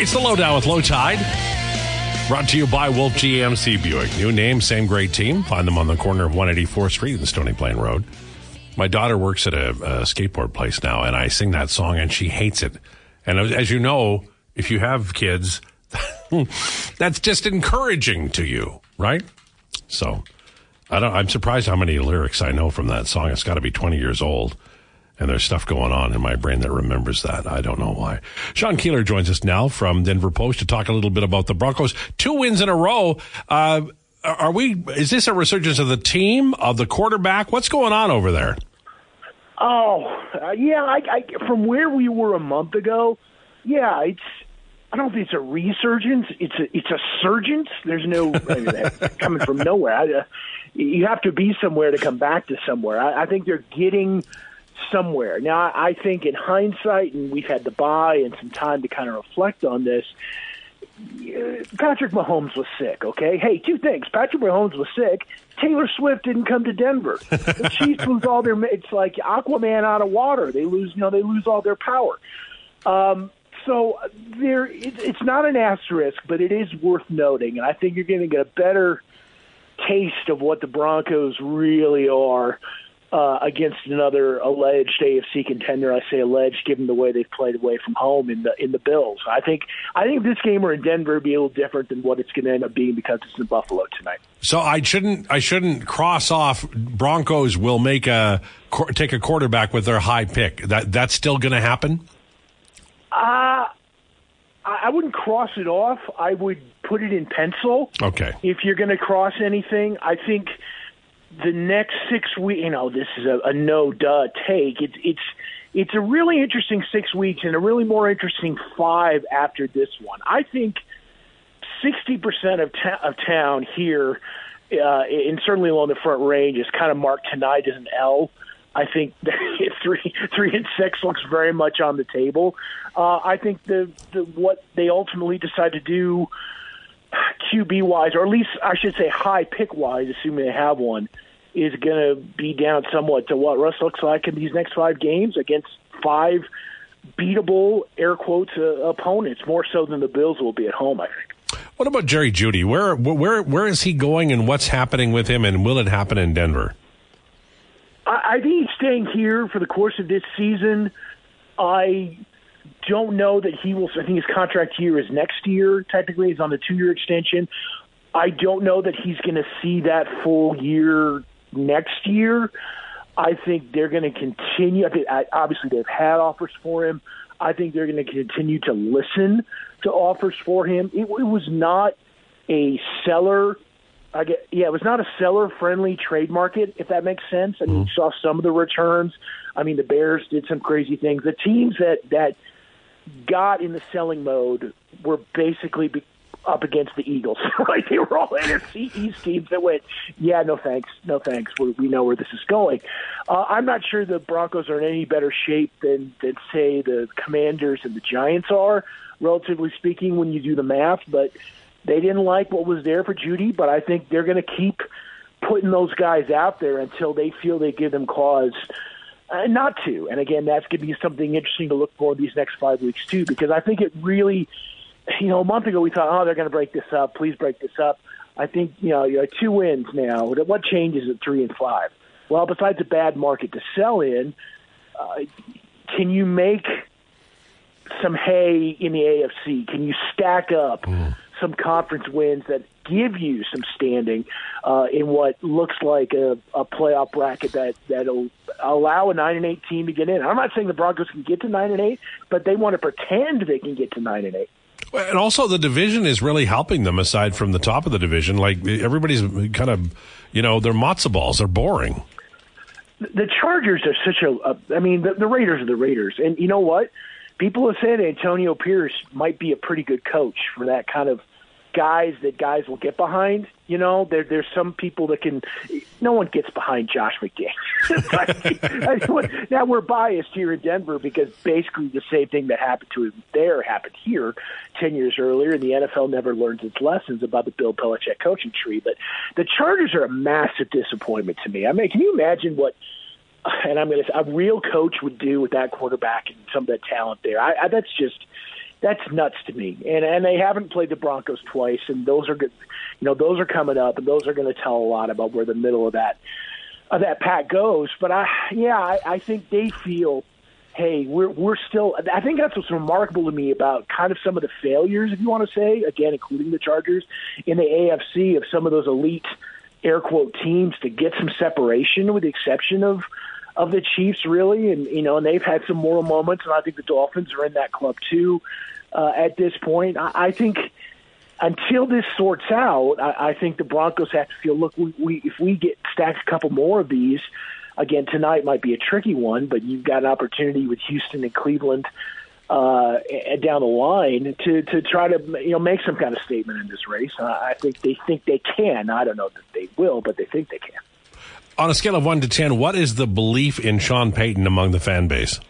It's the lowdown with Lowetide. Brought to you by Wolf GMC Buick. New name, same great team. Find them on the corner of 184th Street and Stony Plain Road. My daughter works at a, a skateboard place now, and I sing that song, and she hates it. And as you know, if you have kids, that's just encouraging to you, right? So, I don't. I'm surprised how many lyrics I know from that song. It's got to be 20 years old and there's stuff going on in my brain that remembers that. I don't know why. Sean Keeler joins us now from Denver Post to talk a little bit about the Broncos. Two wins in a row. Uh, are we? Is this a resurgence of the team of the quarterback? What's going on over there? Oh, uh, yeah. I, I, from where we were a month ago, yeah, it's. I don't think it's a resurgence. It's a it's a surgence. There's no coming from nowhere. I, uh, you have to be somewhere to come back to somewhere. I, I think they're getting somewhere. Now, I think in hindsight, and we've had the bye and some time to kind of reflect on this. Patrick Mahomes was sick. Okay, hey, two things. Patrick Mahomes was sick. Taylor Swift didn't come to Denver. The Chiefs lose all their. It's like Aquaman out of water. They lose. You know, they lose all their power. Um, so there, it, it's not an asterisk, but it is worth noting, and I think you're going to get a better taste of what the Broncos really are uh, against another alleged AFC contender. I say alleged, given the way they've played away from home in the in the Bills. I think I think this game were in Denver would be a little different than what it's going to end up being because it's in Buffalo tonight. So I shouldn't I shouldn't cross off Broncos will make a take a quarterback with their high pick. That that's still going to happen. Uh I wouldn't cross it off. I would put it in pencil. Okay. If you're going to cross anything, I think the next six weeks, you know, this is a, a no duh take. It's it's it's a really interesting six weeks and a really more interesting five after this one. I think sixty percent of ta- of town here, uh, and certainly along the front range, is kind of marked tonight as an L. I think three three and six looks very much on the table. Uh, I think the, the what they ultimately decide to do QB wise, or at least I should say high pick wise, assuming they have one, is going to be down somewhat to what Russ looks like in these next five games against five beatable air quotes uh, opponents, more so than the Bills will be at home. I think. What about Jerry Jeudy? Where where where is he going, and what's happening with him, and will it happen in Denver? I, I think he's staying here for the course of this season. I don't know that he will. I think his contract year is next year. Technically, he's on the two-year extension. I don't know that he's going to see that full year next year. I think they're going to continue. I think obviously they've had offers for him. I think they're going to continue to listen to offers for him. It, it was not a seller. I get, yeah, it was not a seller-friendly trade market, if that makes sense. I mean, mm-hmm. you saw some of the returns. I mean, the Bears did some crazy things. The teams that that got in the selling mode were basically be- up against the Eagles. right? They were all NFC East teams that went, yeah, no thanks, no thanks. We, we know where this is going. Uh, I'm not sure the Broncos are in any better shape than than say the Commanders and the Giants are, relatively speaking, when you do the math. But they didn't like what was there for Jeudy. But I think they're going to keep putting those guys out there until they feel they give them cause uh, not to. And again, that's going to be something interesting to look for these next five weeks too, because I think it really, you know, a month ago we thought, oh, they're going to break this up. Please break this up. I think you know, you have two wins now. What changes at three and five? Well, besides a bad market to sell in, uh, can you make some hay in the AFC? Can you stack up mm. some conference wins that give you some standing uh, in what looks like a, a playoff bracket that that'll allow a nine and eight team to get in. I'm not saying the Broncos can get to nine and eight, but they want to pretend they can get to nine and eight. And also, the division is really helping them. Aside from the top of the division, like everybody's kind of, you know, they're matzo balls. They're boring. The Chargers are such a. a I mean, the, the Raiders are the Raiders, and you know what? People have said Antonio Pierce might be a pretty good coach for that kind of guys that guys will get behind. You know, there there's some people that can. No one gets behind Josh McDaniels. now we're biased here in Denver because basically the same thing that happened to him there happened here ten years earlier, and the NFL never learns its lessons about the Bill Belichick coaching tree. But the Chargers are a massive disappointment to me. I mean, can you imagine what? And I'm going to a real coach would do with that quarterback and some of that talent there. I, I that's just that's nuts to me. And and they haven't played the Broncos twice, and those are good. You know, those are coming up, and those are going to tell a lot about where the middle of that of that pack goes. But I, yeah, I, I think they feel, hey, we're we're still. I think that's what's remarkable to me about kind of some of the failures, if you want to say, again, including the Chargers in the AFC of some of those elite air quote teams to get some separation, with the exception of of the Chiefs, really, and you know, and they've had some moral moments, and I think the Dolphins are in that club too. Uh, at this point, I, I think until this sorts out, I, I think the Broncos have to feel, look, we, we if we get stacked a couple more of these, again tonight might be a tricky one, but you've got an opportunity with Houston and Cleveland uh, down the line to to try to you know make some kind of statement in this race. I think they think they can. I don't know that they will, but they think they can. On a scale of one to ten, what is the belief in Sean Payton among the fan base?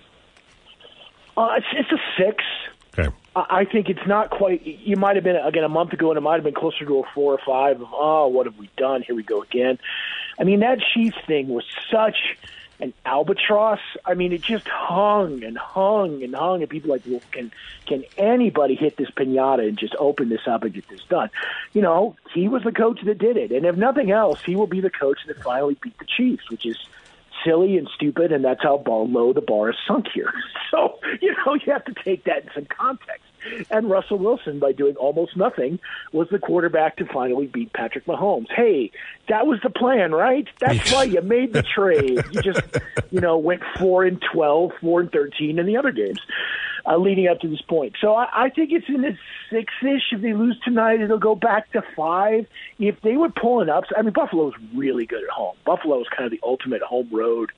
Uh, it's, it's a six. Okay. I think it's not quite. You might have been again a month ago, and it might have been closer to a four or five. Of oh, what have we done? Here we go again. I mean, that Chiefs thing was such an albatross. I mean, it just hung and hung and hung, and people like, well, can can anybody hit this pinata and just open this up and get this done? You know, he was the coach that did it, and if nothing else, he will be the coach that finally beat the Chiefs, which is silly and stupid, and that's how low the bar is sunk here. So, you know, you have to take that in some context. And Russell Wilson, by doing almost nothing, was the quarterback to finally beat Patrick Mahomes. Hey, that was the plan, right? That's why you made the trade. You just, you know, went four and 12, four and thirteen in the other games uh, leading up to this point. So I, I think it's in the six ish. If they lose tonight, it'll go back to five. If they would pull an ups, I mean, Buffalo's really good at home. Buffalo is kind of the ultimate home road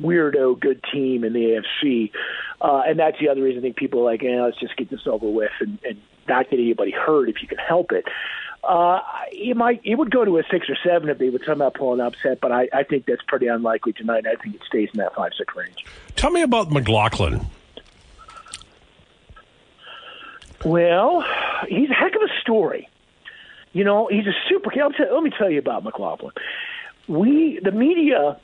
weirdo good team in the AFC, uh, and that's the other reason I think people are like, eh, let's just get this over with and, and not get anybody hurt if you can help it. Uh, it might it would go to a six or seven if they would somehow pull an upset, but I, I think that's pretty unlikely tonight. I think it stays in that five six range. Tell me about McLaughlin. Well, he's a heck of a story. You know, he's a super. Let me tell you about McLaughlin. We, the media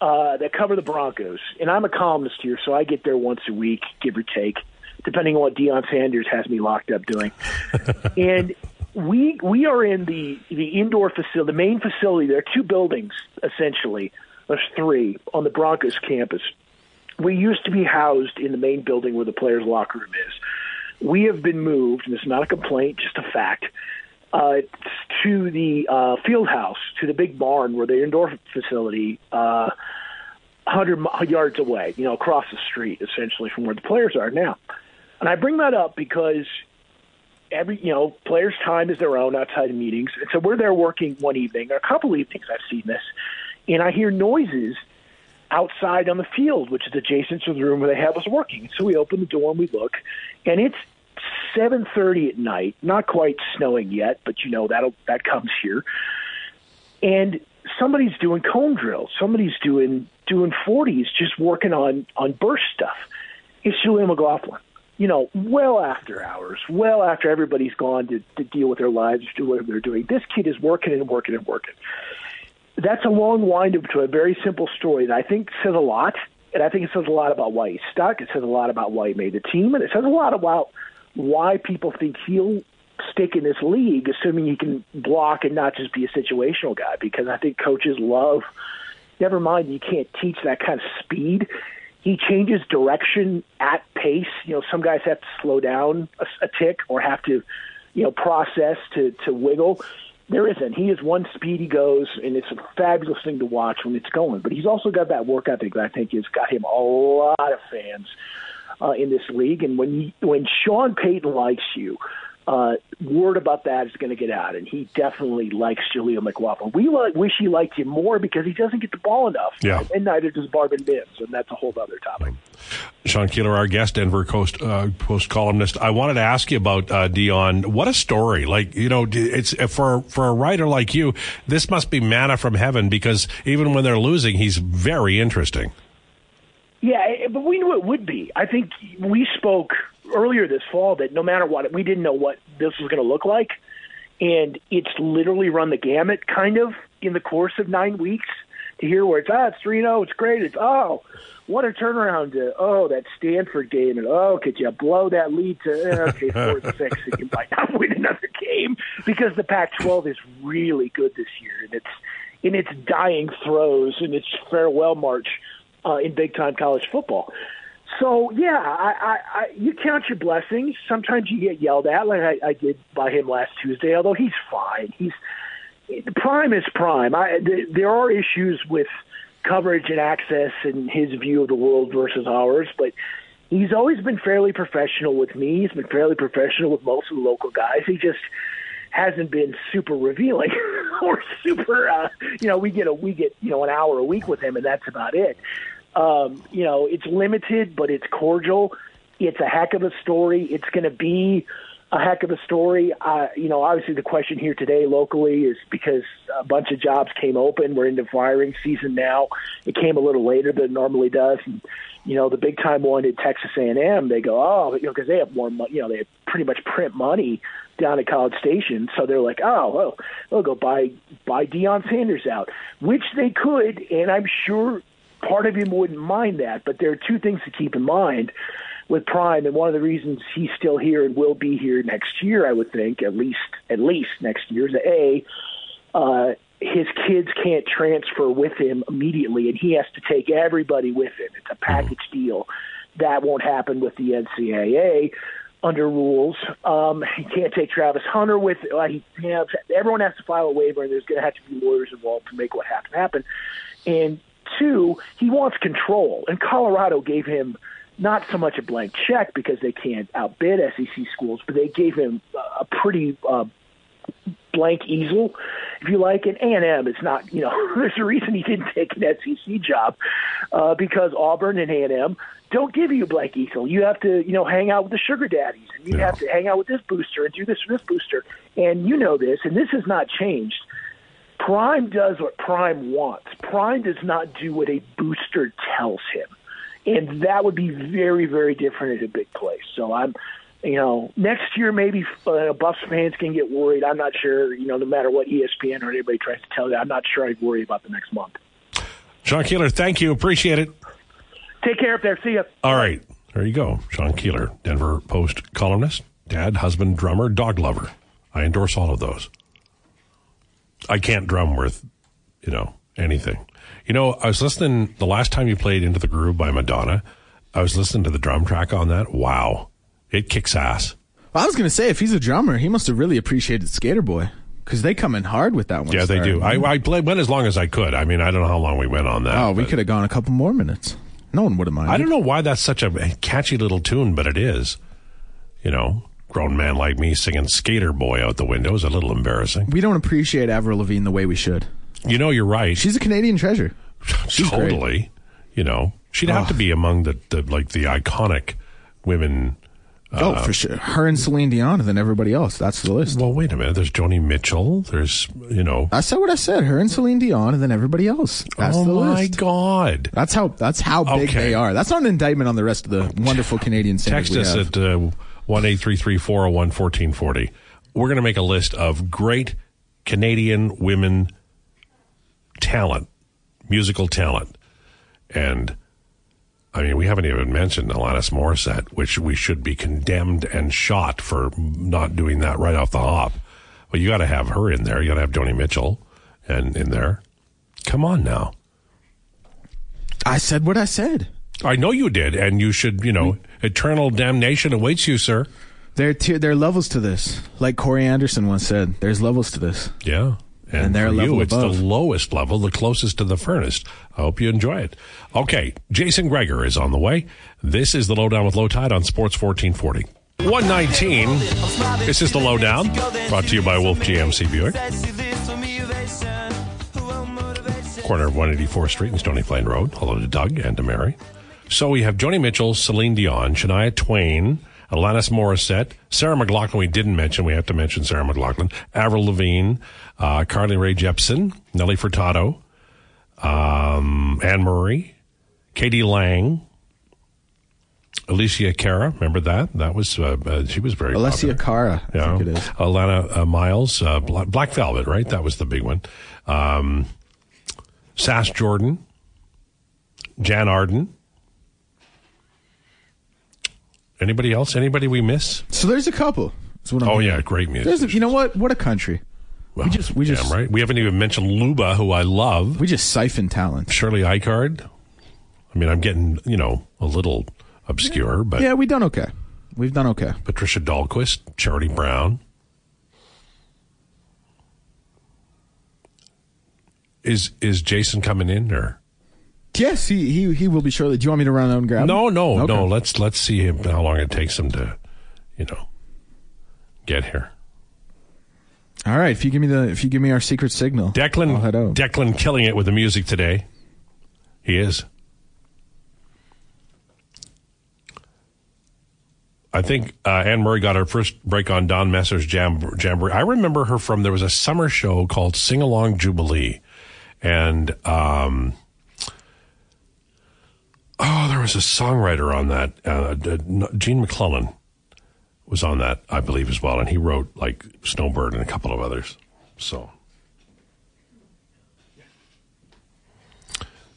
uh, that cover the Broncos, and I'm a columnist here, so I get there once a week, give or take, depending on what Deion Sanders has me locked up doing. and we we are in the the indoor facility, the main facility. There are two buildings essentially. There's three on the Broncos campus. We used to be housed in the main building where the players' locker room is. We have been moved, and it's not a complaint, just a fact, uh, to the uh, field house, to the big barn where the indoor facility, uh, 100 yards away, you know, across the street, essentially, from where the players are now. And I bring that up because every, you know, players' time is their own outside of meetings. And so we're there working one evening, or a couple evenings I've seen this, and I hear noises outside on the field, which is adjacent to the room where they have us working. So we open the door and we look, and it's 7:30 at night. Not quite snowing yet, but you know that'll that comes here. And somebody's doing cone drills. Somebody's doing doing 40s, just working on on burst stuff. It's Jaleel McLaughlin. You know, well after hours, well after everybody's gone to, to deal with their lives, do what they're doing. This kid is working and working and working. That's a long wind up to a very simple story that I think says a lot. And I think it says a lot about why he's stuck. It says a lot about why he made the team. And it says a lot about why people think he'll stick in this league, assuming he can block and not just be a situational guy. Because I think coaches love. Never mind, you can't teach that kind of speed. He changes direction at pace. You know, some guys have to slow down a, a tick or have to, you know, process to to wiggle. There isn't. He is one speed he goes, and it's a fabulous thing to watch when it's going. But he's also got that work ethic that I think has got him a lot of fans uh, in this league. And when he, when Sean Payton likes you, uh, word about that is going to get out, and he definitely likes Jaleel McLaughlin. We like, wish he liked him more because he doesn't get the ball enough, yeah. and neither does Marvin Mims, and that's a whole other topic. Sean Keeler, our guest, Denver Coast uh, Post columnist. I wanted to ask you about uh, Deion. What a story! Like you know, it's for for a writer like you, this must be manna from heaven because even when they're losing, he's very interesting. Yeah, eh, but we knew it would be. I think we spoke earlier this fall that no matter what, we didn't know what this was going to look like, and it's literally run the gamut, kind of, in the course of nine weeks. to hear where it's ah, it's three zero, it's great. It's oh, what a turnaround to oh that Stanford game, and oh, could you blow that lead to eh, okay four to six, and you might not win another game because the Pac-12 is really good this year, and it's in its dying throes in its farewell march uh, in big time college football. So yeah, I, I, I you count your blessings. Sometimes you get yelled at, like I, I did by him last Tuesday. Although he's fine, he's prime is prime. I, th- there are issues with coverage and access and his view of the world versus ours, but he's always been fairly professional with me. He's been fairly professional with most of the local guys. He just hasn't been super revealing or super. Uh, you know, we get a we get you know an hour a week with him, and that's about it. Um, you know, it's limited, but it's cordial. It's a heck of a story. It's going to be a heck of a story. Uh, you know, obviously the question here today locally is because a bunch of jobs came open. We're into firing season now. It came a little later than it normally does. And, you know, the big time one at Texas A&M, they go, oh, you know, because they have more money. You know, they pretty much print money down at College Station. So they're like, oh, well, they'll go buy buy Deion Sanders out, which they could, and I'm sure part of him wouldn't mind that. But there are two things to keep in mind with Prime, and one of the reasons he's still here and will be here next year, I would think, at least at least next year, is a uh, his kids can't transfer with him immediately, and he has to take everybody with him. It's a package deal. That won't happen with the NCAA under rules. Um, he can't take Travis Hunter with. Uh, he, know, everyone has to file a waiver, and there's going to have to be lawyers involved to make what happen happen. And two, he wants control, and Colorado gave him not so much a blank check because they can't outbid SEC schools, but they gave him a pretty uh, blank easel, if you like. And A and M is not, you know, there's a reason he didn't take an SEC job uh, because Auburn and A and M don't give you a blank easel. You have to, you know, hang out with the sugar daddies, and you yeah. have to hang out with this booster and do this for this booster. And you know this, and this has not changed. Prime does what Prime wants. Prime does not do what a booster tells him and that would be very, very different at a big place. So I'm, you know, next year maybe uh, Buffs fans can get worried. I'm not sure. You know, no matter what ESPN or anybody tries to tell you, I'm not sure I'd worry about the next month. Sean Keeler, thank you. Appreciate it. Take care up there. See you. All right. There you go. Sean Keeler, Denver Post columnist, dad, husband, drummer, dog lover. I endorse all of those. I can't drum worth, you know, anything. You know, I was listening the last time you played Into the Groove by Madonna. I was listening to the drum track on that. Wow, it kicks ass. Well, I was going to say, if he's a drummer, he must have really appreciated Skater Boy because they come in hard with that one. Yeah, they do. I, I played, went as long as I could. I mean, I don't know how long we went on that. Oh, we could have gone a couple more minutes. No one would have minded. I don't know why that's such a catchy little tune, but it is. You know, grown man like me singing Skater Boy out the window is a little embarrassing. We don't appreciate Avril Lavigne the way we should. You know, you're right. She's a Canadian treasure. She's totally. Great. You know, she'd have oh. to be among the, the like the iconic women. Oh, uh, for sure. Her and Celine Dion, and then everybody else. That's the list. Well, wait a minute. There's Joni Mitchell. There's, you know. I said what I said. Her and Celine Dion, and then everybody else. That's oh the list. my. God. That's how. That's how big okay. they are. That's not an indictment on the rest of the wonderful Canadian singers. Text us have. at uh, one eight three three four zero one fourteen forty. We're going to make a list of great Canadian women talent, musical talent. And I mean, we haven't even mentioned Alanis Morissette, which we should be condemned and shot for not doing that right off the hop. But you got to have her in there. You got to have Joni Mitchell and in there. Come on now. I said what I said. I know you did, and you should. You know, mm-hmm. eternal damnation awaits you, sir. There, there are levels to this. Like Corey Anderson once said, "There's levels to this." Yeah. And, and their level you, it's above. the lowest level, the closest to the furnace. I hope you enjoy it. Okay, Jason Gregor is on the way. This is the lowdown with Lowetide on Sports 1440. 119. This is the lowdown, brought to you by Wolf GMC Buick. Corner of 184th Street and Stony Plain Road. Hello to Doug and to Mary. So we have Joni Mitchell, Celine Dion, Shania Twain, Alanis Morissette, Sarah McLachlan, we didn't mention. We have to mention Sarah McLachlan, Avril Lavigne, uh, Carly Rae Jepsen, Nelly Furtado, um, Anne Murray, k.d. lang, Alessia Cara, remember that? That was uh, uh, she was very popular. Cara, I yeah. think it is. Alannah uh, Myles, uh, Black Velvet, right? That was the big one. Um, Sass Jordan, Jann Arden. Anybody else? Anybody we miss? So there's a couple. That's what I'm Oh yeah, great music. A, you know what? What a country. Well, just- we just- damn right. We haven't even mentioned Luba, who I love. We just siphon talent. Shirley Eikhard. I mean, I'm getting you know a little obscure, but Yeah, we've done okay. We've done okay. Patricia Dahlquist, Charity Brown. Is is Jason coming in or Yes, he he he will be shortly. Do you want me to run out and grab? him? no? No, Okay. no. Let's let's see him, how long it takes him to, you know, get here. All right. If you give me the if you give me our secret signal, Declan I'll head out. Declan killing it with the music today. He is. I think uh, Anne Murray got her first break on Don Messer's Jam- Jamboree. I remember her from there was a summer show called Sing Along Jubilee, and um, oh, there was a songwriter on that. Uh, Gene MacLellan was on that, I believe, as well, and he wrote like Snowbird and a couple of others. So.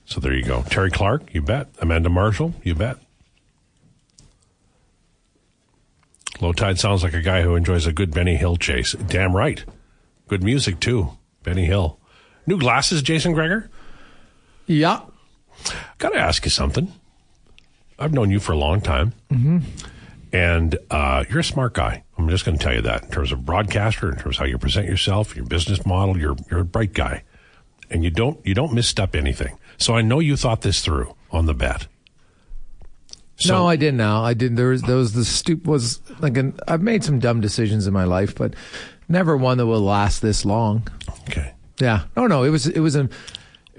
So there you go. Terri Clark, you bet. Amanda Marshall, you bet. Lowetide sounds like a guy who enjoys a good Benny Hill chase. Damn right. Good music, too. Benny Hill. New glasses, Jason Gregor? Yeah. Got to ask you something. I've known you for a long time. Mm-hmm. And uh, you're a smart guy. I'm just going to tell you that in terms of broadcaster, in terms of how you present yourself, your business model. You're you're a bright guy, and you don't you don't misstep anything. So I know you thought this through on the bet. So, no, I didn't. Now I didn't. There was there was the stoop was like an. I've made some dumb decisions in my life, but never one that will last this long. okay. Yeah. No, no. It was it was a.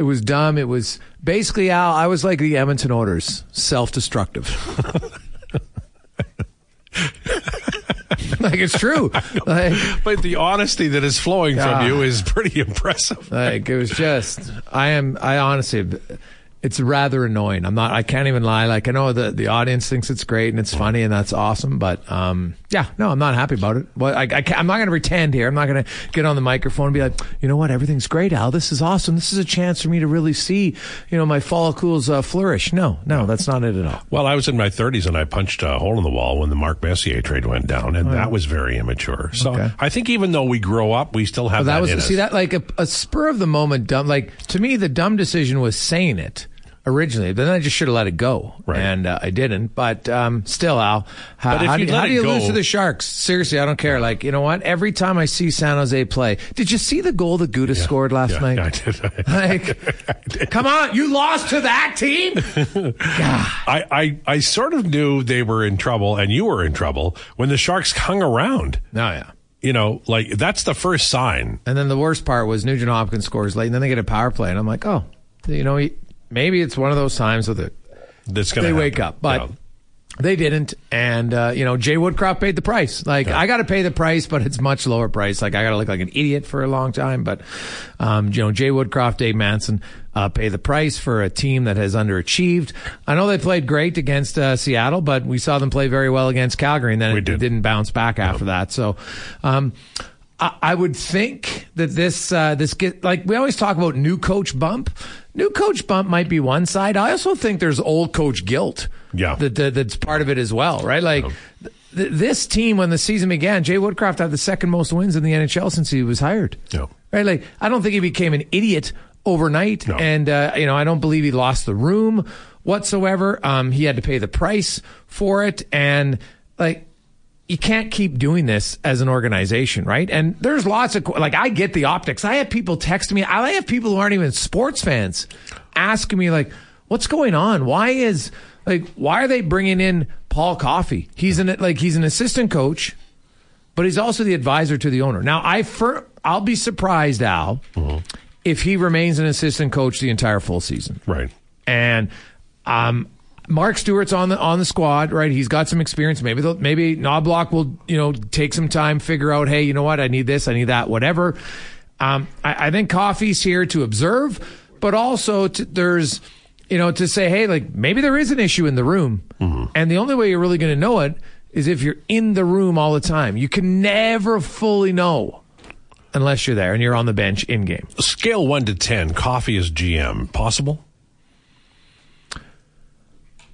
It was dumb. It was basically Al. I was like the Edmonton Oilers, self-destructive. like it's true. Like, But the honesty that is flowing from you is pretty impressive. like it was just. I am. I honestly. It's rather annoying. I'm not. I can't even lie. Like I know the the audience thinks it's great and it's funny and that's awesome, but um, yeah, no, I'm not happy about it. Well, I, I I'm not going to pretend here. I'm not going to get on the microphone and be like, you know what, everything's great, Al. This is awesome. This is a chance for me to really see, you know, my follicles uh, flourish. No, no, that's not it at all. Well, I was in my 30s and I punched a hole in the wall when the Mark Messier trade went down, and that was very immature. So Okay. I think even though we grow up, we still have that in was us. see that like a, a spur of the moment dumb. Like to me, the dumb decision was saying it originally, but then I just should have let it go, Right. and uh, I didn't. But um, still, Al, how, But if how, do, how do you go- lose to the Sharks? Seriously, I don't care. Like you know what? Every time I see San Jose play, did you see the goal that Guda scored last Yeah, night? I did. Like, come on, you lost to that team. God. I, I, I sort of knew they were in trouble and you were in trouble when the Sharks hung around. No, yeah. You know, like that's the first sign. And then the worst part was Nugent Hopkins scores late, and then they get a power play, and I'm like, oh, you know, maybe it's one of those times with it. That's to they wake up, but they didn't. And uh, you know, Jay Woodcroft paid the price. Like I got to pay the price, but it's much lower price. Like I got to look like an idiot for a long time. But um, you know, Jay Woodcroft, Dave Manson uh, pay the price for a team that has underachieved. I know they played great against uh, Seattle, but we saw them play very well against Calgary, and then We it did. didn't bounce back after that. So. Um, I I would think that this uh, this get like we always talk about new coach bump. New coach bump might be one side. I also think there's old coach guilt. Yeah. that, that that's part of it as well, right? Like th- this team when the season began, Jay Woodcroft had the second most wins in the NHL since he was hired. Yeah. Right? Like I don't think he became an idiot overnight, No. and uh, you know I don't believe he lost the room whatsoever. Um, he had to pay the price for it, and like you can't keep doing this as an organization, right? And there's lots of like I get the optics. I have people texting me. I have people who aren't even sports fans asking me like, "What's going on? Why is like why are they bringing in Paul Coffey? He's an like he's an assistant coach, but he's also the advisor to the owner. Now I fir- I'll be surprised, Al, if he remains an assistant coach the entire full season Right. and um, Mark Stuart's on the on the squad, right? He's got some experience. Maybe they'll- maybe Knoblauch will you know take some time, figure out, hey, you know what, I need this, I need that, whatever. Um, I, I think Coffey's here to observe, but also to, there's you know to say, hey, like maybe there is an issue in the room, and the only way you're really going to know it is if you're in the room all the time. You can never fully know unless you're there and you're on the bench in game. Scale one to ten. Coffee is GM. Possible.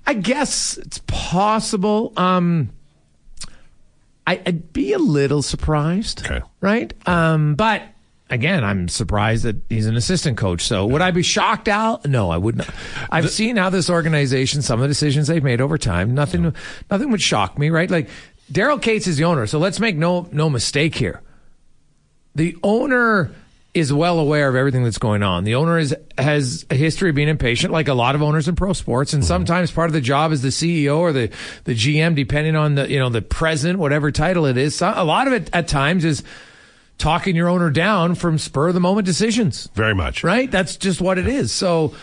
I guess it's possible. Um, I, I'd be a little surprised. Okay. Right. Um, but again, I'm surprised that he's an assistant coach. So would I be shocked, Al? No, I would not. I've seen how this organization, some of the decisions they've made over time. Nothing, nothing would shock me. Right. Like Daryl Katz is the owner. So let's make no no mistake here. The owner is well aware of everything that's going on. The owner is, has a history of being impatient, like a lot of owners in pro sports. And mm-hmm. sometimes part of the job is the CEO or the, the GM, depending on the, you know, the president, whatever title it is. So a lot of it at times is talking your owner down from spur of the moment decisions, Very much. right? That's just what it is. So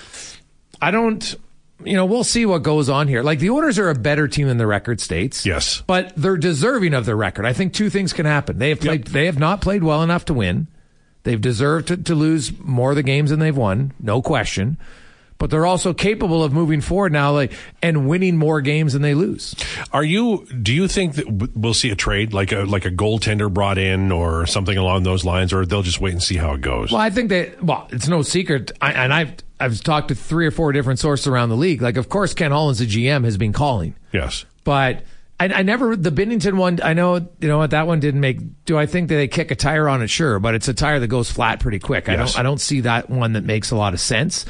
I don't, you know, we'll see what goes on here. Like the owners are a better team than the record states. Yes. But they're deserving of their record. I think two things can happen. They have played, they have not played well enough to win. They've deserved to, to lose more of the games than they've won, no question. But they're also capable of moving forward now, like and winning more games than they lose. Are you? Do you think that we'll see a trade like a like a goaltender brought in or something along those lines, or they'll just wait and see how it goes? Well, I think that well, it's no secret, I, and I've I've talked to three or four different sources around the league. Like, of course, Ken Holland's the GM has been calling, yes. but I, I never the Binnington one. I know you know what that one didn't make. Do I think that they kick a tire on it? Sure, but it's a tire that goes flat pretty quick. I don't I don't see that one that makes a lot of sense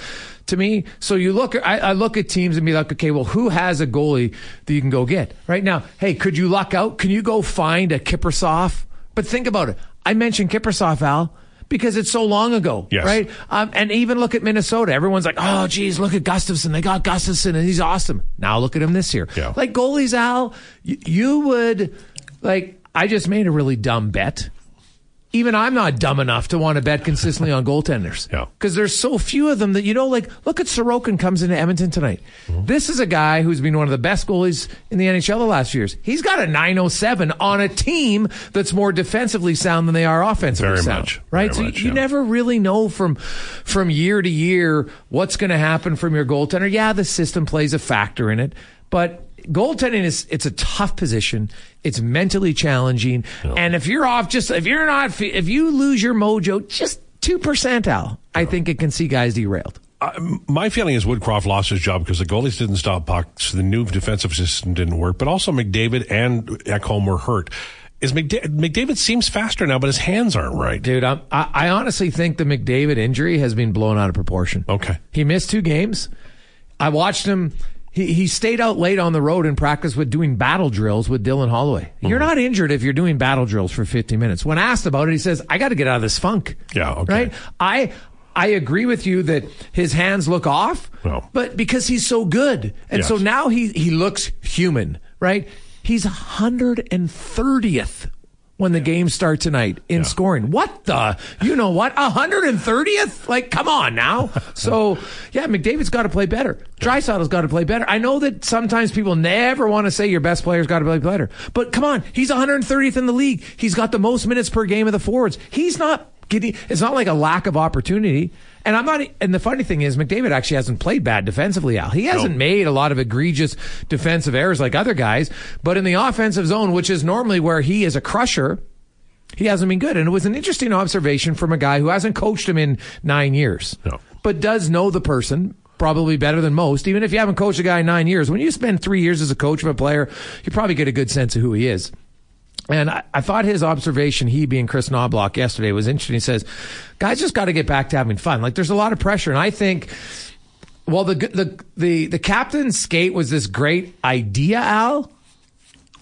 to me. So you look, I, I look at teams and be like, okay, well, who has a goalie that you can go get right now? Hey, could you luck out? Can you go find a Kiprusoff? But think about it. I mentioned Kiprusoff, Al. Because it's so long ago, Yes. right? Um, and even look at Minnesota. Everyone's like, "Oh, geez, look at Gustavsson. They got Gustavsson, and he's awesome." Now look at him this year. Yeah. Like goalies, Al, you, you would like. I just made a really dumb bet. Even I'm not dumb enough to want to bet consistently on goaltenders. Yeah. Because there's so few of them that you know, like, look at Sorokin comes into Edmonton tonight. Mm-hmm. This is a guy who's been one of the best goalies in the NHL the last few years. He's got a 907 on a team that's more defensively sound than they are offensively Very sound. much. Right? Very so much, you yeah. never really know from from year to year what's going to happen from your goaltender. Yeah, the system plays a factor in it, but goaltending is it's a tough position. It's mentally challenging, and if you're off, just if you're not, if you lose your mojo, just two percent, Al, I think it can see guys derailed. Uh, my feeling is Woodcroft lost his job because the goalies didn't stop pucks, the new defensive system didn't work, but also McDavid and Ekholm were hurt. Is McDa- McDavid seems faster now, but his hands aren't right. Dude, I'm, I, I honestly think the McDavid injury has been blown out of proportion. Okay. He missed two games. I watched him. He, he stayed out late on the road in practice with doing battle drills with Dylan Holloway. You're Mm-hmm. not injured if you're doing battle drills for 50 minutes. When asked about it, he says, I got to get out of this funk. Yeah, okay. Right? I, I agree with you that his hands look off, Well. but because he's so good. And so now he, he looks human, right? He's 130th when the game starts tonight in scoring. What the? You know what? 130th? Like, come on now. So, yeah, McDavid's got to play better. Draisaitl's got to play better. I know that sometimes people never want to say your best player's got to play better, but come on. He's 130th in the league. He's got the most minutes per game of the forwards. He's not getting, it's not like a lack of opportunity. And I'm not, and the funny thing is, McDavid actually hasn't played bad defensively, Al. He hasn't No. made a lot of egregious defensive errors like other guys, but in the offensive zone, which is normally where he is a crusher, he hasn't been good. And it was an interesting observation from a guy who hasn't coached him in nine years, No. but does know the person probably better than most. Even if you haven't coached a guy in nine years, when you spend three years as a coach of a player, you probably get a good sense of who he is. And I, I thought his observation, he being Kris Knoblauch yesterday, was interesting. He says, guys just got to get back to having fun. Like there's a lot of pressure. And I think, well, the, the, the, the captain's skate was this great idea, Al.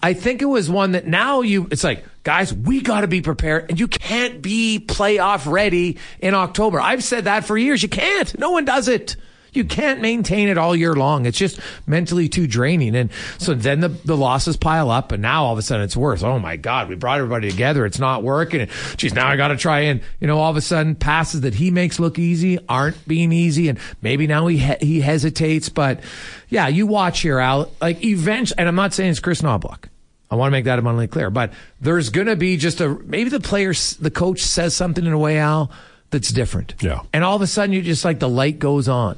I think it was one that now you, it's like, guys, we got to be prepared and you can't be playoff ready in October. I've said that for years. You can't. No one does it. You can't maintain it all year long. It's just mentally too draining. And so then the, the losses pile up and now all of a sudden it's worse. Oh my God, we brought everybody together. It's not working. And geez, now I got to try and, you know, all of a sudden passes that he makes look easy aren't being easy. And maybe now he, he- he hesitates. But yeah, you watch here, Al, like eventually, and I'm not saying it's Kris Knoblauch. I want to make that abundantly clear. But there's going to be just a maybe the player, the coach says something in a way, Al, that's different. Yeah. And all of a sudden, you just like the light goes on.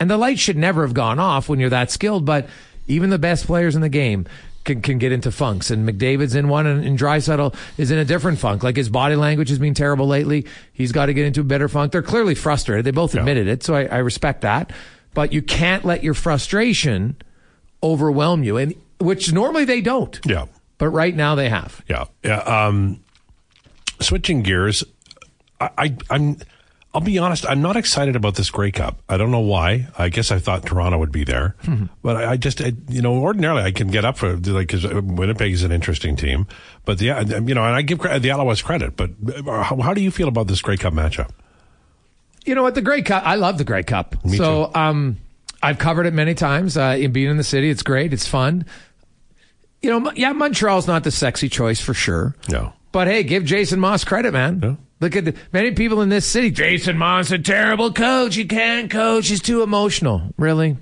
And the light should never have gone off when you're that skilled. But even the best players in the game, can, can get into funks, and McDavid's in one, and, and Draisaitl is in a different funk. Like his body language has been terrible lately. He's got to get into a better funk. They're clearly frustrated. They both admitted it, so I, I respect that. But you can't let your frustration overwhelm you, and which normally they don't. Yeah. But right now they have. Yeah. Yeah. Um, switching gears, I, I, I'm. I'll be honest. I'm not excited about this Grey Cup. I don't know why. I guess I thought Toronto would be there, but I, I just, I, you know, ordinarily I can get up for like because Winnipeg is an interesting team, but the, you know, and I give the Alouettes credit. But uh, how, how do you feel about this Grey Cup matchup? You know what? The Grey Cup. I love the Grey Cup. Me so, too. um, I've covered it many times. Uh, in being in the city, it's great. It's fun. You know, yeah, Montreal's not the sexy choice for sure. No. But hey, give Jason Maas credit, man. Yeah. Look at the, many people in this city. Jason Maas, a terrible coach. He can't coach. He's too emotional. Really?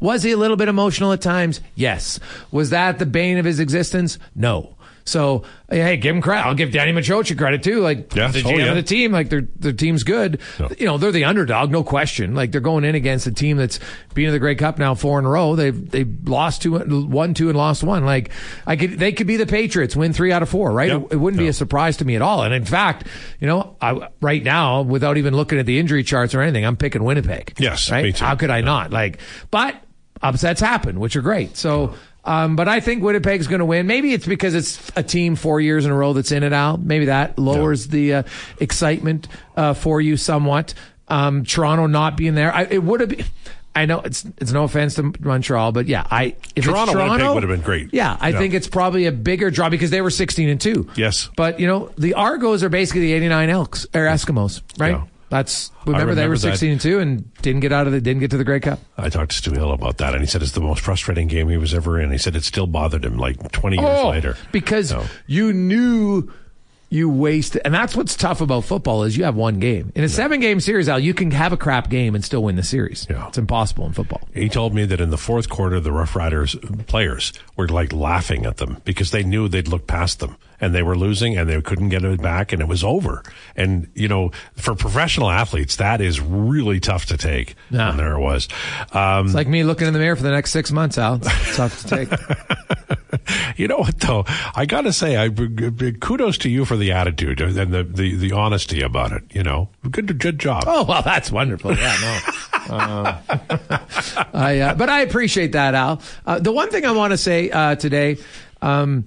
Was he a little bit emotional at times? Yes. Was that the bane of his existence? No. So hey, give him credit. I'll give Danny Maciocia credit too. Like Yes. the Oh, GM yeah. of the team, like their their team's good. No. You know, they're the underdog, no question. Like they're going in against a team that's been in the Grey Cup now four in a row. They've they lost two, won two, and lost one. Like I could, they could be the Patriots, win three out of four, right? Yeah. It, it wouldn't be a surprise to me at all. And in fact, you know, I, right now, without even looking at the injury charts or anything, I'm picking Winnipeg. Yes, right. me too. How could I not? Like, but upsets happen, which are great. So. Um, but I think Winnipeg's going to win. Maybe it's because it's a team four years in a row that's in and out. Maybe that lowers the uh, excitement uh, for you somewhat. Um, Toronto not being there, I, it would have been. I know it's it's no offense to Montreal, but yeah, I if Toronto, it's Toronto would have been great. Yeah, I Yeah. think it's probably a bigger draw because they were sixteen and two. Yes. but you know the Argos are basically the eighty nine Elks or Eskimos, right? Yeah. That's remember, they were sixteen and two and didn't get out of the didn't get to the Grey Cup. I talked to Stu Hill about that, and he said it's the most frustrating game he was ever in. He said it still bothered him like 20 years Oh, later. because No. you knew you wasted, and that's what's tough about football is you have one game in a seven game series. Al, you can have a crap game and still win the series. Yeah. It's impossible in football. He told me that in the fourth quarter, the Rough Riders players were like laughing at them because they knew they'd look past them and they were losing and they couldn't get it back and it was over. And, you know, for professional athletes, that is really tough to take. Yeah. And there it was. Um, It's like me looking in the mirror for the next six months, Al. It's tough to take. you know what though? I gotta say, I kudos to you for the attitude and the, the, the honesty about it. You know, good, good job. Oh well, that's wonderful. Yeah, no. Uh, I, uh, but I appreciate that, Al. Uh, the one thing I want to say uh, today, um,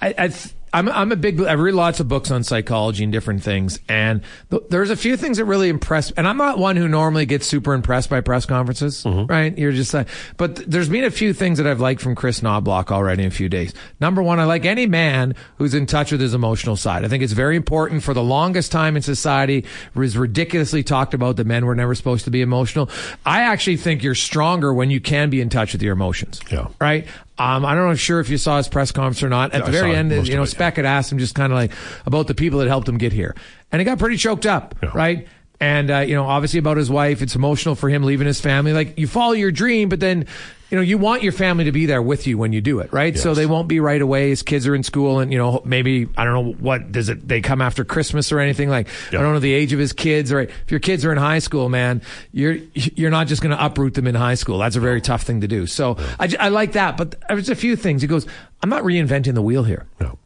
I, I, I'm, I'm a big. I read lots of books on psychology and different things, and th- there's a few things that really impress. And I'm not one who normally gets super impressed by press conferences, mm-hmm. right? You're just like, but th- there's been a few things that I've liked from Kris Knoblauch already in a few days. Number one, I like any man who's in touch with his emotional side. I think it's very important. For the longest time in society, it was ridiculously talked about that men were never supposed to be emotional. I actually think you're stronger when you can be in touch with your emotions. Yeah. Right. Um, I don't know sure if you saw his press conference or not. At I the very end, you know, it, yeah. Speck had asked him just kind of like about the people that helped him get here, and he got pretty choked up, Yeah. right? And uh, you know, obviously about his wife, it's emotional for him leaving his family. Like you follow your dream, but then you know you want your family to be there with you when you do it, right? So they won't be right away. His kids are in school, and you know maybe I don't know what does it. They come after Christmas or anything like Yeah. I don't know the age of his kids. Or if your kids are in high school, man, you're you're not just going to uproot them in high school. That's a very tough thing to do. So I, I like that, but there's a few things. He goes, I'm not reinventing the wheel here. No.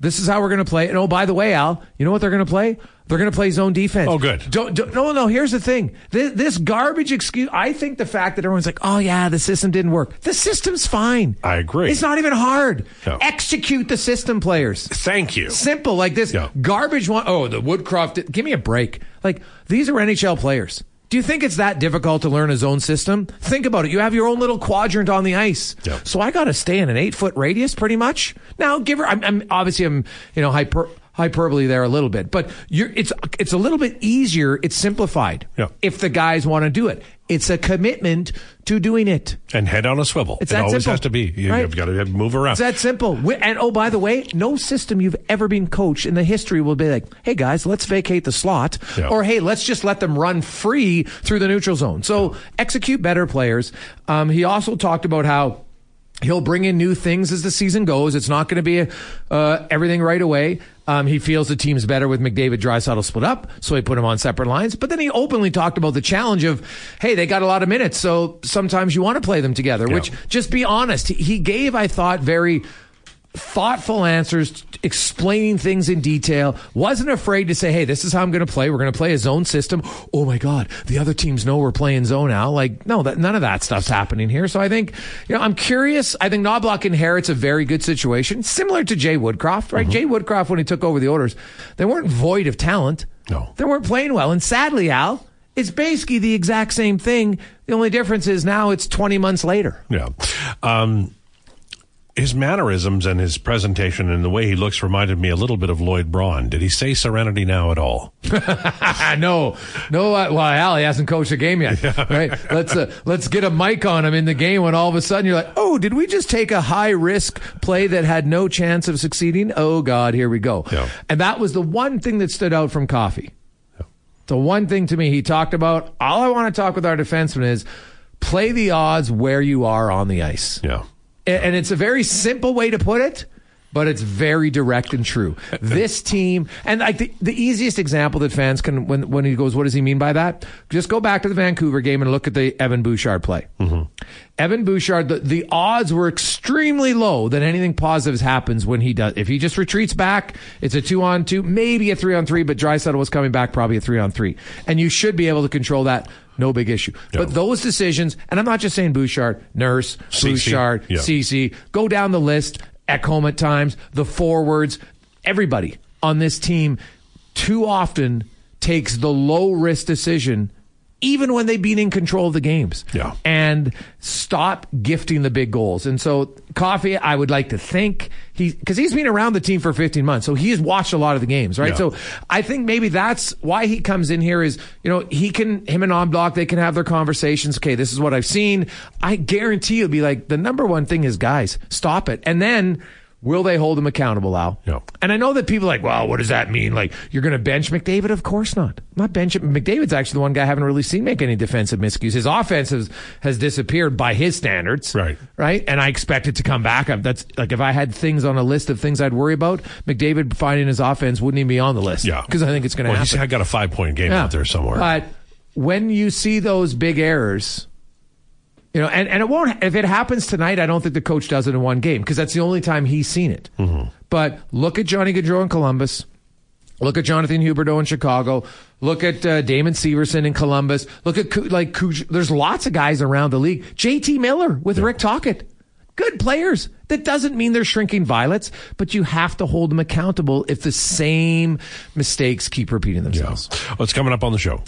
This is how we're going to play. And oh, by the way, Al, you know what they're going to play? They're going to play zone defense. Oh, good. Don't, don't, no, no. Here's the thing. This, this garbage excuse. I think the fact that everyone's like, "Oh yeah, the system didn't work." The system's fine. I agree. It's not even hard. No. Execute the system, players. Thank you. Simple like this. Garbage one oh the Woodcroft. Give me a break. Like these are NHL players. Do you think it's that difficult to learn a zone system? Think about it. You have your own little quadrant on the ice. Yeah. So I got to stay in an eight foot radius, pretty much. Now, give her. I'm, I'm obviously I'm you know hyper hyperbole there a little bit, but you're it's it's a little bit easier. It's simplified. Yeah. If the guys want to do it, it's a commitment to doing it. And head on a swivel. It's it always simple. has to be. You, Right. You've got to move around. It's that simple. And oh, by the way, no system you've ever been coached in the history will be like, hey guys, let's vacate the slot. Yeah. Or hey, let's just let them run free through the neutral zone. So execute better players. Um, he also talked about how He'll bring in new things as the season goes. It's not going to be uh, everything right away. Um, he feels the team's better with McDavid Draisaitl split up, so he put him on separate lines. But then he openly talked about the challenge of, hey, they got a lot of minutes, so sometimes you want to play them together. Yeah. Which, just be honest, he gave, I thought, very thoughtful answers, explaining things in detail, wasn't afraid to say, hey, this is how I'm going to play. We're going to play a zone system. Oh my God, the other teams know we're playing zone now. Like, no, that, none of that stuff's happening here. So I think, you know, I'm curious. I think Knoblauch inherits a very good situation, similar to Jay Woodcroft, right? Jay Woodcroft, when he took over the Oilers, they weren't void of talent. No. They weren't playing well. And sadly, Al, it's basically the exact same thing. The only difference is now it's 20 months later. Yeah. Um, his mannerisms and his presentation and the way he looks reminded me a little bit of Lloyd Braun. Did he say serenity now at all? No, no. Uh, well, Al, he hasn't coached a game yet, right? Let's uh, let's get a mic on him in the game when all of a sudden you're like, oh, did we just take a high risk play that had no chance of succeeding? Oh God, here we go. Yeah. And that was the one thing that stood out from Coffey. The one thing to me he talked about. All I want to talk with our defenseman is play the odds where you are on the ice. Yeah. And it's a very simple way to put it, but it's very direct and true. This team, and like the, the easiest example that fans can, when, when he goes, what does he mean by that? Just go back to the Vancouver game and look at the Evan Bouchard play. Mm-hmm. Evan Bouchard, the, the odds were extremely low that anything positive happens when he does. If he just retreats back, it's a two on two, maybe a three on three, but Draisaitl was coming back, probably a three on three. And you should be able to control that. No big issue. But those decisions, and I'm not just saying Bouchard, Nurse, Ceci, Bouchard, yeah. Ceci, go down the list, Ekholm at times, the forwards, everybody on this team too often takes the low risk decision even when they've been in control of the games. Yeah. And stop gifting the big goals. And so Coffey, I would like to think he because he's been around the team for 15 months, so he's watched a lot of the games, right? Yeah. So I think maybe that's why he comes in here is, you know, he can him and Knoblauch, they can have their conversations. Okay, this is what I've seen. I guarantee you'll be like, the number one thing is guys, stop it. And then Will they hold him accountable, Al? Yeah. And I know that people are like, well, what does that mean? Like, you're going to bench McDavid? Of course not. I'm not bench McDavid's actually the one guy I haven't really seen make any defensive miscues. His offense has, has disappeared by his standards. Right. Right. And I expect it to come back. That's like if I had things on a list of things I'd worry about, McDavid finding his offense wouldn't even be on the list. Yeah. Because I think it's going to Well, happen. he's got a five point game out there somewhere. But when you see those big errors, you know, and, and it won't, if it happens tonight, I don't think the coach does it in one game because that's the only time he's seen it. Mm-hmm. But look at Johnny Gaudreau in Columbus. Look at Jonathan Huberdeau in Chicago. Look at uh, Damon Severson in Columbus. Look at like there's lots of guys around the league. JT Miller with Rick Tocchet. Good players. That doesn't mean they're shrinking violets, but you have to hold them accountable if the same mistakes keep repeating yeah. themselves. What's coming up on the show?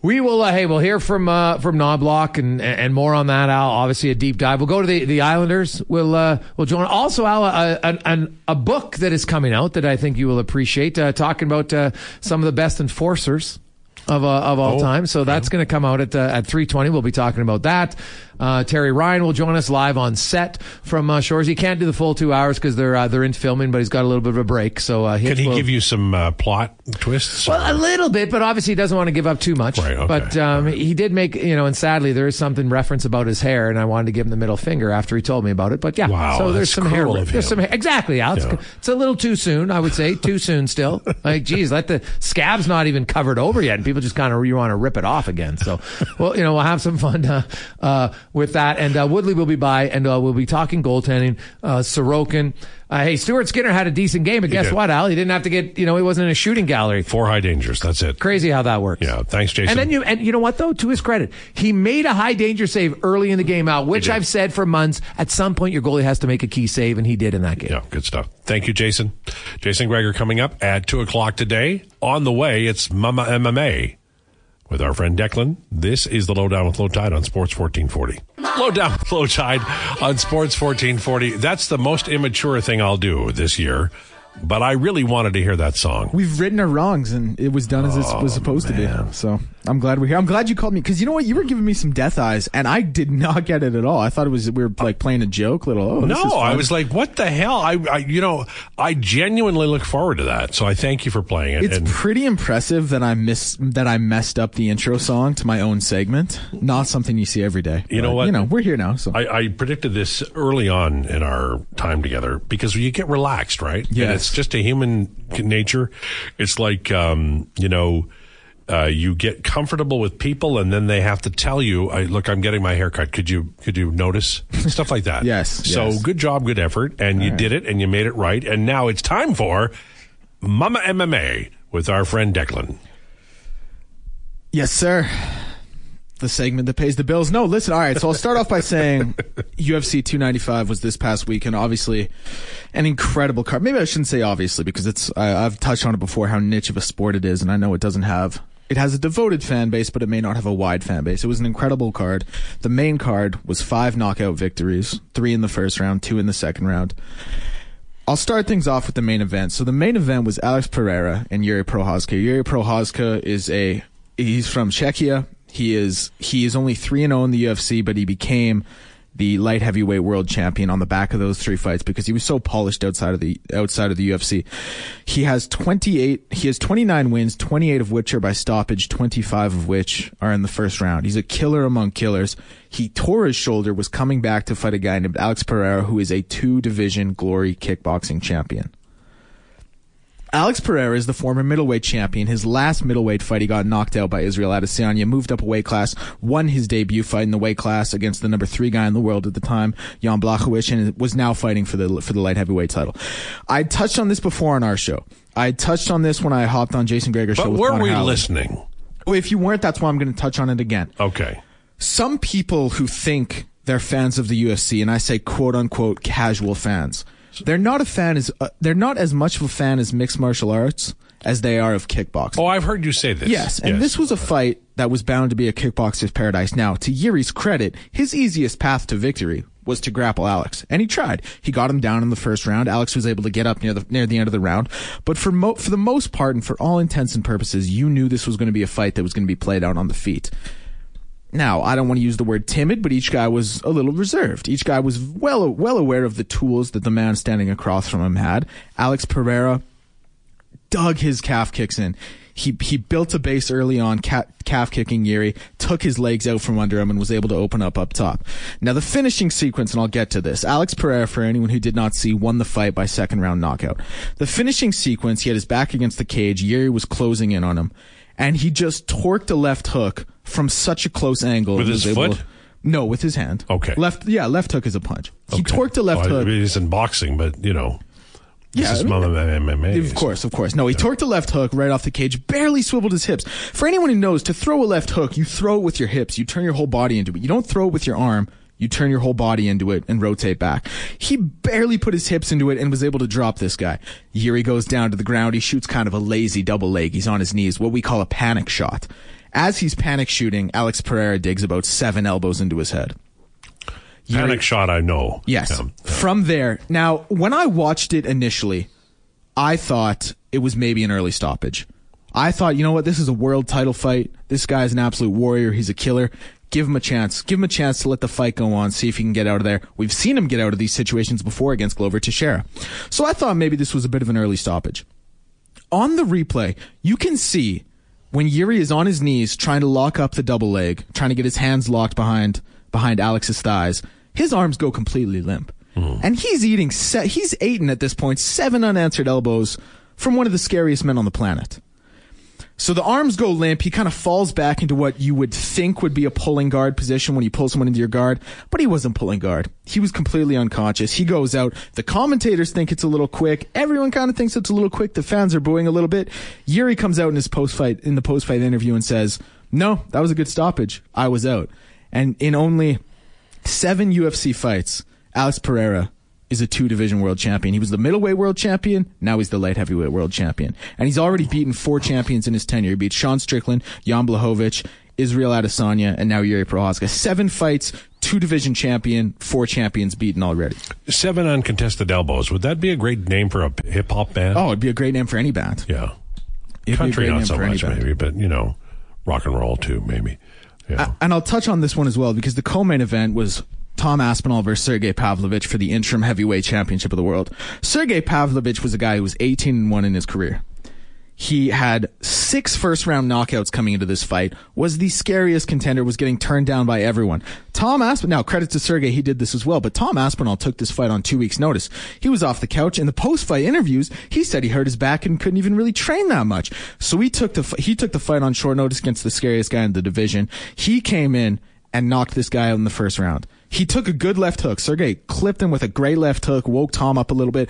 We will. Uh, hey, we'll hear from uh, from Knoblauch and and more on that. Al, obviously a deep dive. We'll go to the, the Islanders. We'll uh, we'll join. Also, Al, a, a, a book that is coming out that I think you will appreciate. Uh, talking about uh, some of the best enforcers of uh, of all Oh, time. So that's going to come out at uh, at three twenty. We'll be talking about that. Uh, Terry Ryan will join us live on set from uh, Shores. He can't do the full two hours because they're uh, they're in filming, but he's got a little bit of a break. So uh, Can he will- give you some uh, plot twists? well, a little bit, but obviously he doesn't want to give up too much. Right, okay. But um, he did make, you know, and sadly there is something reference about his hair, and I wanted to give him the middle finger after he told me about it. But yeah, Wow, so there's some hair. There's some hair. Exactly, Al. It's, Yeah. it's a little too soon, I would say. too soon still. Like, geez, let the scab's not even covered over yet, and people just kind of you want to rip it off again. So, well, you know, we'll have some fun uh, uh, with that. And uh, Woodley will be by, and uh, we'll be talking goaltending. Uh, Sorokin. Uh, hey, Stuart Skinner had a decent game, but guess did. what, Al? He didn't have to get, you know, he wasn't in a shooting gallery. Four high dangers. That's it. Crazy how that works. Yeah. Thanks, Jason. And then you and you know what though? To his credit, he made a high danger save early in the game out, which. I've said for months. At some point, your goalie has to make a key save, and he did in that game. Yeah, good stuff. Thank you, Jason. Jason Gregor coming up at 2 o'clock today. On the way, it's Mama MMA with our friend Declan. This is the Lowdown with Lowetide on Sports 1440. Lowdown with Lowetide on Sports 1440. That's the most immature thing I'll do this year. But I really wanted to hear that song. We've written our wrongs, and it was done as it was oh, supposed to be. So I'm glad we're here. I'm glad you called me because you know what? You were giving me some death eyes, and I did not get it at all. I thought it was we were like playing a joke, little. Oh, No, I was like, "What the hell?" I, I, you know, I genuinely look forward to that. So I thank you for playing it. It's and pretty impressive that I miss that I messed up the intro song to my own segment. Not something you see every day. You know what? You know, we're here now. So I, I predicted this early on in our time together because you get relaxed, right? Yes. It's just a human nature. It's like, um, you know, uh, you get comfortable with people and then they have to tell you, I, look, I'm getting my haircut. Could you, could you notice? Stuff like that. Yes, So yes. good job, good effort. And you did it and you made it right. And now it's time for Mama MMA with our friend Declan. Yes, sir. The segment that pays the bills. No, listen. All right. So I'll start off by saying UFC 295 was this past week, and obviously an incredible card. Maybe I shouldn't say obviously because it's I, I've touched on it before how niche of a sport it is, and I know it doesn't have. It has a devoted fan base, but it may not have a wide fan base. It was an incredible card. The main card was five knockout victories, three in the first round, two in the second round. I'll start things off with the main event. So the main event was Alex Pereira and Yuri Procházka. Yuri Procházka is a he's from Czechia. He is he is only 3 and 0 in the UFC, but he became the light heavyweight world champion on the back of those three fights because he was so polished outside of the outside of the UFC. He has 28 he has 29 wins, 28 of which are by stoppage, 25 of which are in the first round. He's a killer among killers. He tore his shoulder, was coming back to fight a guy named Alex Pereira who is a two division glory kickboxing champion. Alex Pereira is the former middleweight champion. His last middleweight fight, he got knocked out by Israel Adesanya, moved up a weight class, won his debut fight in the weight class against the number three guy in the world at the time, Jan Blachowicz, and was now fighting for the for the light heavyweight title. I touched on this before on our show. I touched on this when I hopped on Jason Gregor's show. But were Connor we listening? If you weren't, that's why I'm going to touch on it again Okay. some people who think they're fans of the UFC, and I say quote unquote casual fans, they're not a fan as uh, they're not as much of a fan as mixed martial arts as they are of kickboxing. Oh, I've heard you say this. Yes, and this was a fight that was bound to be a kickboxer's paradise. Now, to Yuri's credit, his easiest path to victory was to grapple Alex, and he tried. He got him down in the first round. Alex was able to get up near the near the end of the round, but for mo- for the most part, and for all intents and purposes, you knew this was going to be a fight that was going to be played out on the feet. Now, I don't want to use the word timid, but each guy was a little reserved. Each guy was well well aware of the tools that the man standing across from him had. Alex Pereira dug his calf kicks in. He he built a base early on, ca- calf kicking Yuri, took his legs out from under him, and was able to open up up top. Now the finishing sequence, and I'll get to this. Alex Pereira, for anyone who did not see, won the fight by second round knockout. The finishing sequence, he had his back against the cage. Yuri was closing in on him, and he just torqued a left hook from such a close angle. With his foot? to- no, with his hand. Okay. Left, yeah, left hook is a punch. He Okay. torqued a left Well, hook. It isn't boxing, but you know, Yeah, this is I mean, MMA. Of course, of course. No, he torqued a left hook right off the cage, barely swiveled his hips. For anyone who knows, to throw a left hook, you throw it with your hips. You turn your whole body into it. You don't throw it with your arm. You turn your whole body into it and rotate back. He barely put his hips into it and was able to drop this guy. Yuri goes down to the ground. He shoots kind of a lazy double leg. He's on his knees, what we call a panic shot. As he's panic shooting, Alex Pereira digs about seven elbows into his head. Panic shot, I know. Yes. Yeah. From there, now when I watched it initially, I thought it was maybe an early stoppage. I thought, you know what, this is a world title fight. This guy's an absolute warrior. He's a killer. Give him a chance. Give him a chance to let the fight go on. See if he can get out of there. We've seen him get out of these situations before against Glover Teixeira. So I thought maybe this was a bit of an early stoppage. On the replay, you can see when Yuri is on his knees trying to lock up the double leg, trying to get his hands locked behind behind Alex's thighs, his arms go completely limp. Hmm. And he's eating se- he's eaten at this point seven unanswered elbows from one of the scariest men on the planet. So the arms go limp. He kind of falls back into what you would think would be a pulling guard position when you pull someone into your guard, but he wasn't pulling guard. He was completely unconscious. He goes out. The commentators think it's a little quick. Everyone kind of thinks it's a little quick. The fans are booing a little bit. Yuri comes out in his post fight in the post fight interview and says, "No, that was a good stoppage. I was out." And in only seven UFC fights, Alex Pereira is a two division world champion. He was the middleweight world champion. Now he's the light heavyweight world champion. And he's already beaten four champions in his tenure. He beat Sean Strickland, Jan Blachowicz, Israel Adesanya, and now Yuri Procházka. Seven fights, two division champion, four champions beaten already. Seven uncontested elbows. Would that be a great name for a hip hop band? Oh, it'd be a great name for any band. yeah. It'd Country not so much, maybe, but you know, rock and roll too, maybe. Yeah. And I'll touch on this one as well because the co-main event was Tom Aspinall versus Sergey Pavlovich for the interim heavyweight championship of the world. Sergey Pavlovich was a guy who was 18 and 1 in his career. He had six first round knockouts coming into this fight, was the scariest contender, was getting turned down by everyone. Tom Aspinall, now credit to Sergey, he did this as well, but Tom Aspinall took this fight on two weeks notice. He was off the couch. In the post fight interviews, he said he hurt his back and couldn't even really train that much. So he took the, he took the fight on short notice against the scariest guy in the division. He came in and knocked this guy out in the first round. He took a good left hook. Sergey clipped him with a great left hook, woke Tom up a little bit.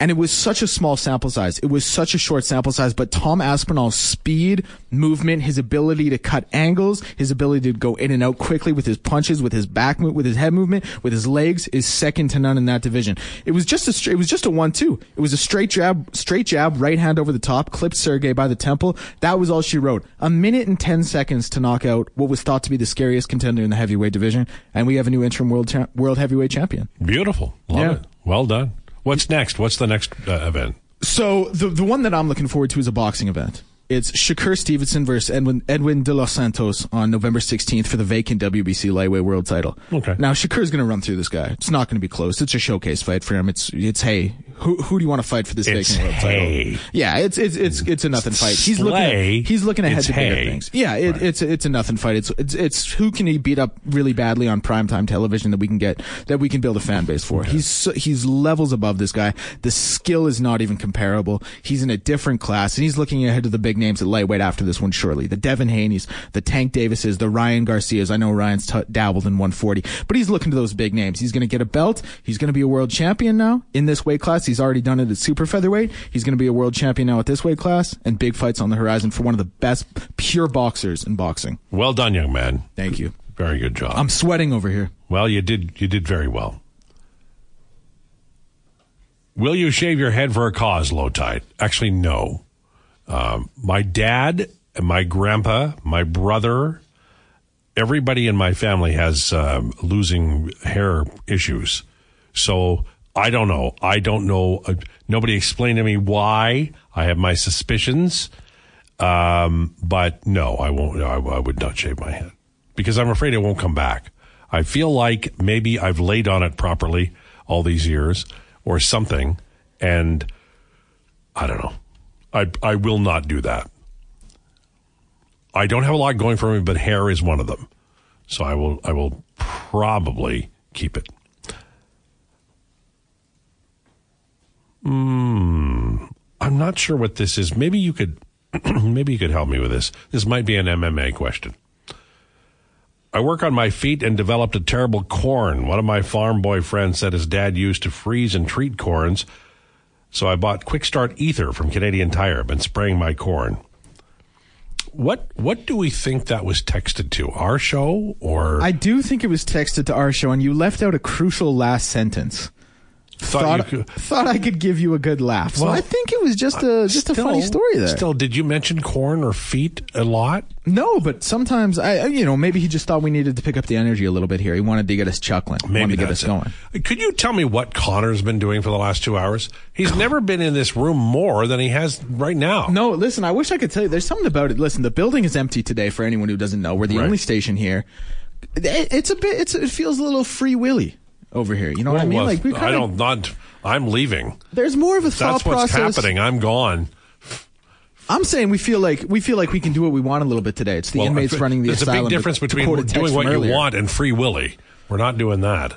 And it was such a small sample size. It was such a short sample size, but Tom Aspinall's speed, movement, his ability to cut angles, his ability to go in and out quickly with his punches, with his back move, with his head movement, with his legs is second to none in that division. It was just a, it was just a one-two. It was a straight jab, straight jab, right hand over the top, clipped Sergey by the temple. That was all she wrote. A minute and 10 seconds to knock out what was thought to be the scariest contender in the heavyweight division. And we have a new interim world, cha- world heavyweight champion. Beautiful. Love Yeah. it. Well done. What's next? What's the next uh, event? So the the one that I'm looking forward to is a boxing event. It's Shakur Stevenson versus Edwin, Edwin De Los Santos on November 16th for the vacant WBC lightweight world title. Okay. Now Shakur's going to run through this guy. It's not going to be close. It's a showcase fight for him. It's it's hey, who who do you want to fight for this It's vacant world hey. title? Yeah, it's it's it's it's a nothing fight. He's looking at, he's looking ahead It's to bigger things. Yeah, it, Right. it's it's a nothing fight. It's it's it's who can he beat up really badly on primetime television that we can get that we can build a fan base for. He's he's levels above this guy. The skill is not even comparable. He's in a different class, and he's looking ahead to the big names at lightweight after this one. Surely the Devin Haney's, the Tank Davises, the Ryan Garcias. I know Ryan's t- dabbled in 140, but he's looking to those big names. He's going to get a belt. He's going to be a world champion now in this weight class. He's already done it at super featherweight. He's going to be a world champion now at this weight class, and big fights on the horizon for one of the best pure boxers in boxing. Well done, young man. Thank you. Very good job. I'm sweating over here. well, you did you did very well. Will you shave your head for a cause, Lowetide? Actually, no. Um, my dad my grandpa, my brother, everybody in my family has um, losing hair issues. So I don't know. I don't know. Uh, nobody explained to me why. I have my suspicions. Um, but no, I won't. I, I would not shave my head because I'm afraid it won't come back. I feel like maybe I've laid on it properly all these years or something, and I don't know. I I will not do that. I don't have a lot going for me, but hair is one of them. So I will I will probably keep it. Hmm. I'm not sure what this is. Maybe you could maybe you could help me with this. This might be an MMA question. I work on my feet and developed a terrible corn. One of my farm boy friends said his dad used to freeze and treat corns. So I bought Quick Start Ether from Canadian Tire. Been spraying my corn. What what do we think that was texted to? Our show or I do think it was texted to our show, and you left out a crucial last sentence. Thought, Thought, could, thought I could give you a good laugh. So Well, I think it was just a uh, just a funny story there. Still, did you mention corn or feet a lot? No, but sometimes I, you know, maybe he just thought we needed to pick up the energy a little bit here. He wanted to get us chuckling. Maybe wanted to get us going. Could you tell me what Connor's been doing for the last two hours? He's never been in this room more than he has right now. No, listen, I wish I could tell you. There's something about it. Listen, the building is empty today. For anyone who doesn't know, we're the Right. only station here. It, it's a bit. It's it feels a little free willy over here. You know what I mean? Well, like we I don't not. I'm leaving. There's more of a thought That's what's process. happening. I'm gone. I'm saying we feel like we feel like we can do what we want a little bit today. It's the Well, inmates running the There's asylum. a big difference to- to between text doing what you earlier. want and free willy. We're not doing that.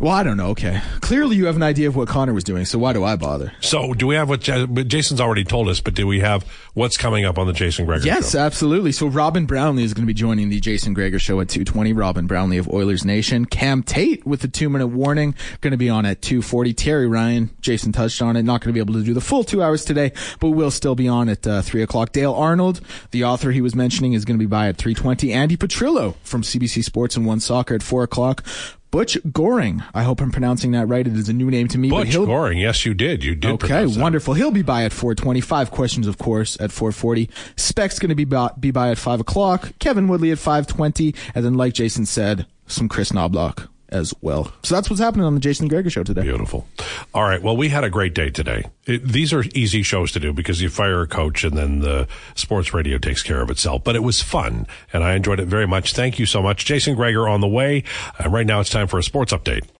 Well, I don't know. Okay, clearly you have an idea of what Connor was doing, so why do I bother? So, do we have what Jason's already told us? But do we have what's coming up on the Jason Gregor show? Yes, show? absolutely. So Robin Brownlee is going to be joining the Jason Gregor show at 220. Robin Brownlee of Oilers Nation. Cam Tate with the two minute warning going to be on at 240. Terry Ryan, Jason touched on it, not going to be able to do the full two hours today, but will still be on at uh, three o'clock. Dale Arnold, the author he was mentioning, is going to be by at 320. Andy Petrillo from CBC Sports and One Soccer at four o'clock. Butch Goring. I hope I'm pronouncing that right. It is a new name to me. but Butch Goring. Yes, you did. You did. Okay, wonderful. He'll be by at 425. Questions, of course, at 440. Spec's going to be by, be by at 5 o'clock. Kevin Woodley at 520. And then, like Jason said, some Kris Knoblauch as well. So that's what's happening on the Jason Gregor show today. Beautiful. All right. Well, we had a great day today. It, these are easy shows to do because you fire a coach and then the sports radio takes care of itself. But it was fun and I enjoyed it very much. Thank you so much. Jason Gregor on the way. Uh, right now it's time for a sports update.